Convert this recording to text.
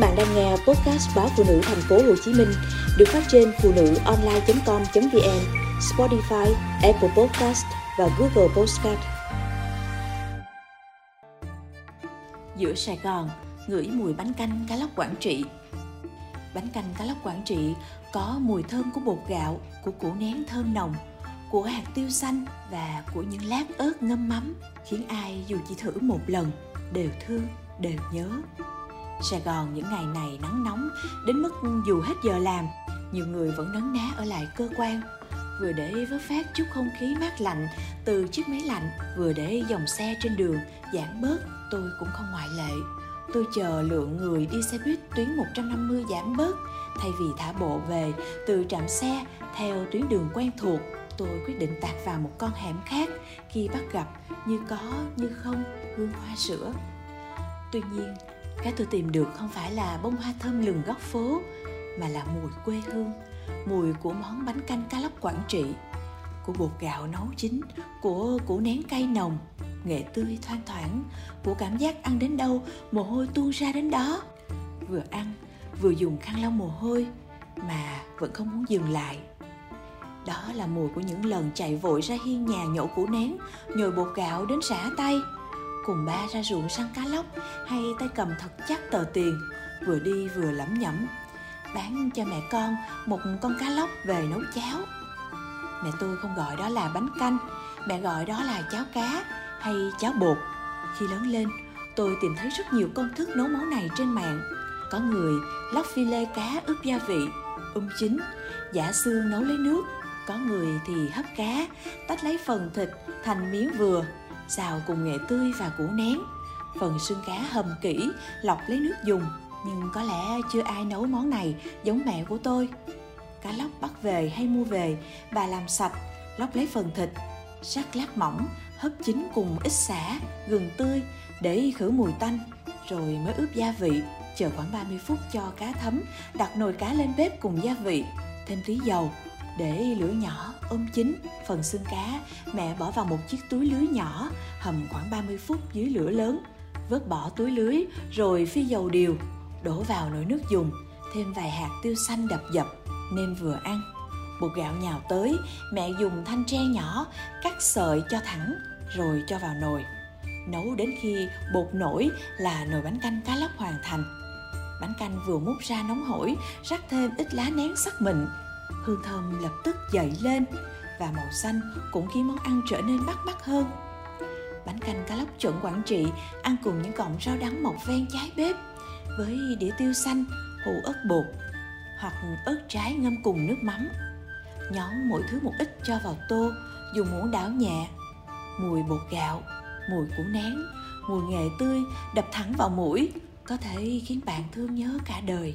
bạn đang nghe podcast báo phụ nữ thành phố Hồ Chí Minh được phát trên phụ nữ online.com.vn, Spotify, Apple Podcast và Google Podcast. Giữa Sài Gòn, ngửi mùi bánh canh cá lóc Quảng Trị. Bánh canh cá lóc Quảng Trị có mùi thơm của bột gạo, của củ nén thơm nồng, của hạt tiêu xanh và của những lát ớt ngâm mắm khiến ai dù chỉ thử một lần đều thương, đều nhớ. Sài Gòn những ngày này nắng nóng đến mức dù hết giờ làm, nhiều người vẫn nấn ná ở lại cơ quan. Vừa để vớt phát chút không khí mát lạnh từ chiếc máy lạnh vừa để dòng xe trên đường giảm bớt tôi cũng không ngoại lệ. Tôi chờ lượng người đi xe buýt tuyến 150 giảm bớt thay vì thả bộ về từ trạm xe theo tuyến đường quen thuộc tôi quyết định tạt vào một con hẻm khác khi bắt gặp như có như không hương hoa sữa. Tuy nhiên cái tôi tìm được không phải là bông hoa thơm lừng góc phố, mà là mùi quê hương, mùi của món bánh canh cá lóc quảng trị, của bột gạo nấu chín, của củ nén cay nồng, nghệ tươi thoang thoảng, của cảm giác ăn đến đâu mồ hôi tuôn ra đến đó. Vừa ăn, vừa dùng khăn lau mồ hôi, mà vẫn không muốn dừng lại. Đó là mùi của những lần chạy vội ra hiên nhà nhổ củ nén, nhồi bột gạo đến xả tay cùng ba ra ruộng săn cá lóc hay tay cầm thật chắc tờ tiền, vừa đi vừa lẩm nhẩm. Bán cho mẹ con một con cá lóc về nấu cháo. Mẹ tôi không gọi đó là bánh canh, mẹ gọi đó là cháo cá hay cháo bột. Khi lớn lên, tôi tìm thấy rất nhiều công thức nấu món này trên mạng. Có người lóc phi lê cá ướp gia vị um chín, giả xương nấu lấy nước. Có người thì hấp cá, tách lấy phần thịt thành miếng vừa xào cùng nghệ tươi và củ nén. Phần xương cá hầm kỹ, lọc lấy nước dùng. Nhưng có lẽ chưa ai nấu món này giống mẹ của tôi. Cá lóc bắt về hay mua về, bà làm sạch, lóc lấy phần thịt, sắc lát mỏng, hấp chín cùng ít xả, gừng tươi để khử mùi tanh, rồi mới ướp gia vị. Chờ khoảng 30 phút cho cá thấm, đặt nồi cá lên bếp cùng gia vị, thêm tí dầu để lửa nhỏ, ôm chín, phần xương cá. Mẹ bỏ vào một chiếc túi lưới nhỏ, hầm khoảng 30 phút dưới lửa lớn. Vớt bỏ túi lưới, rồi phi dầu điều, đổ vào nồi nước dùng. Thêm vài hạt tiêu xanh đập dập, nêm vừa ăn. Bột gạo nhào tới, mẹ dùng thanh tre nhỏ, cắt sợi cho thẳng, rồi cho vào nồi. Nấu đến khi bột nổi là nồi bánh canh cá lóc hoàn thành. Bánh canh vừa múc ra nóng hổi, rắc thêm ít lá nén sắc mịn hương thơm lập tức dậy lên và màu xanh cũng khiến món ăn trở nên bắt mắt hơn. Bánh canh cá lóc chuẩn quảng trị ăn cùng những cọng rau đắng mọc ven trái bếp với đĩa tiêu xanh hũ ớt bột hoặc ớt trái ngâm cùng nước mắm. Nhón mỗi thứ một ít cho vào tô, dùng muỗng đảo nhẹ, mùi bột gạo, mùi củ nén mùi nghệ tươi đập thẳng vào mũi, có thể khiến bạn thương nhớ cả đời.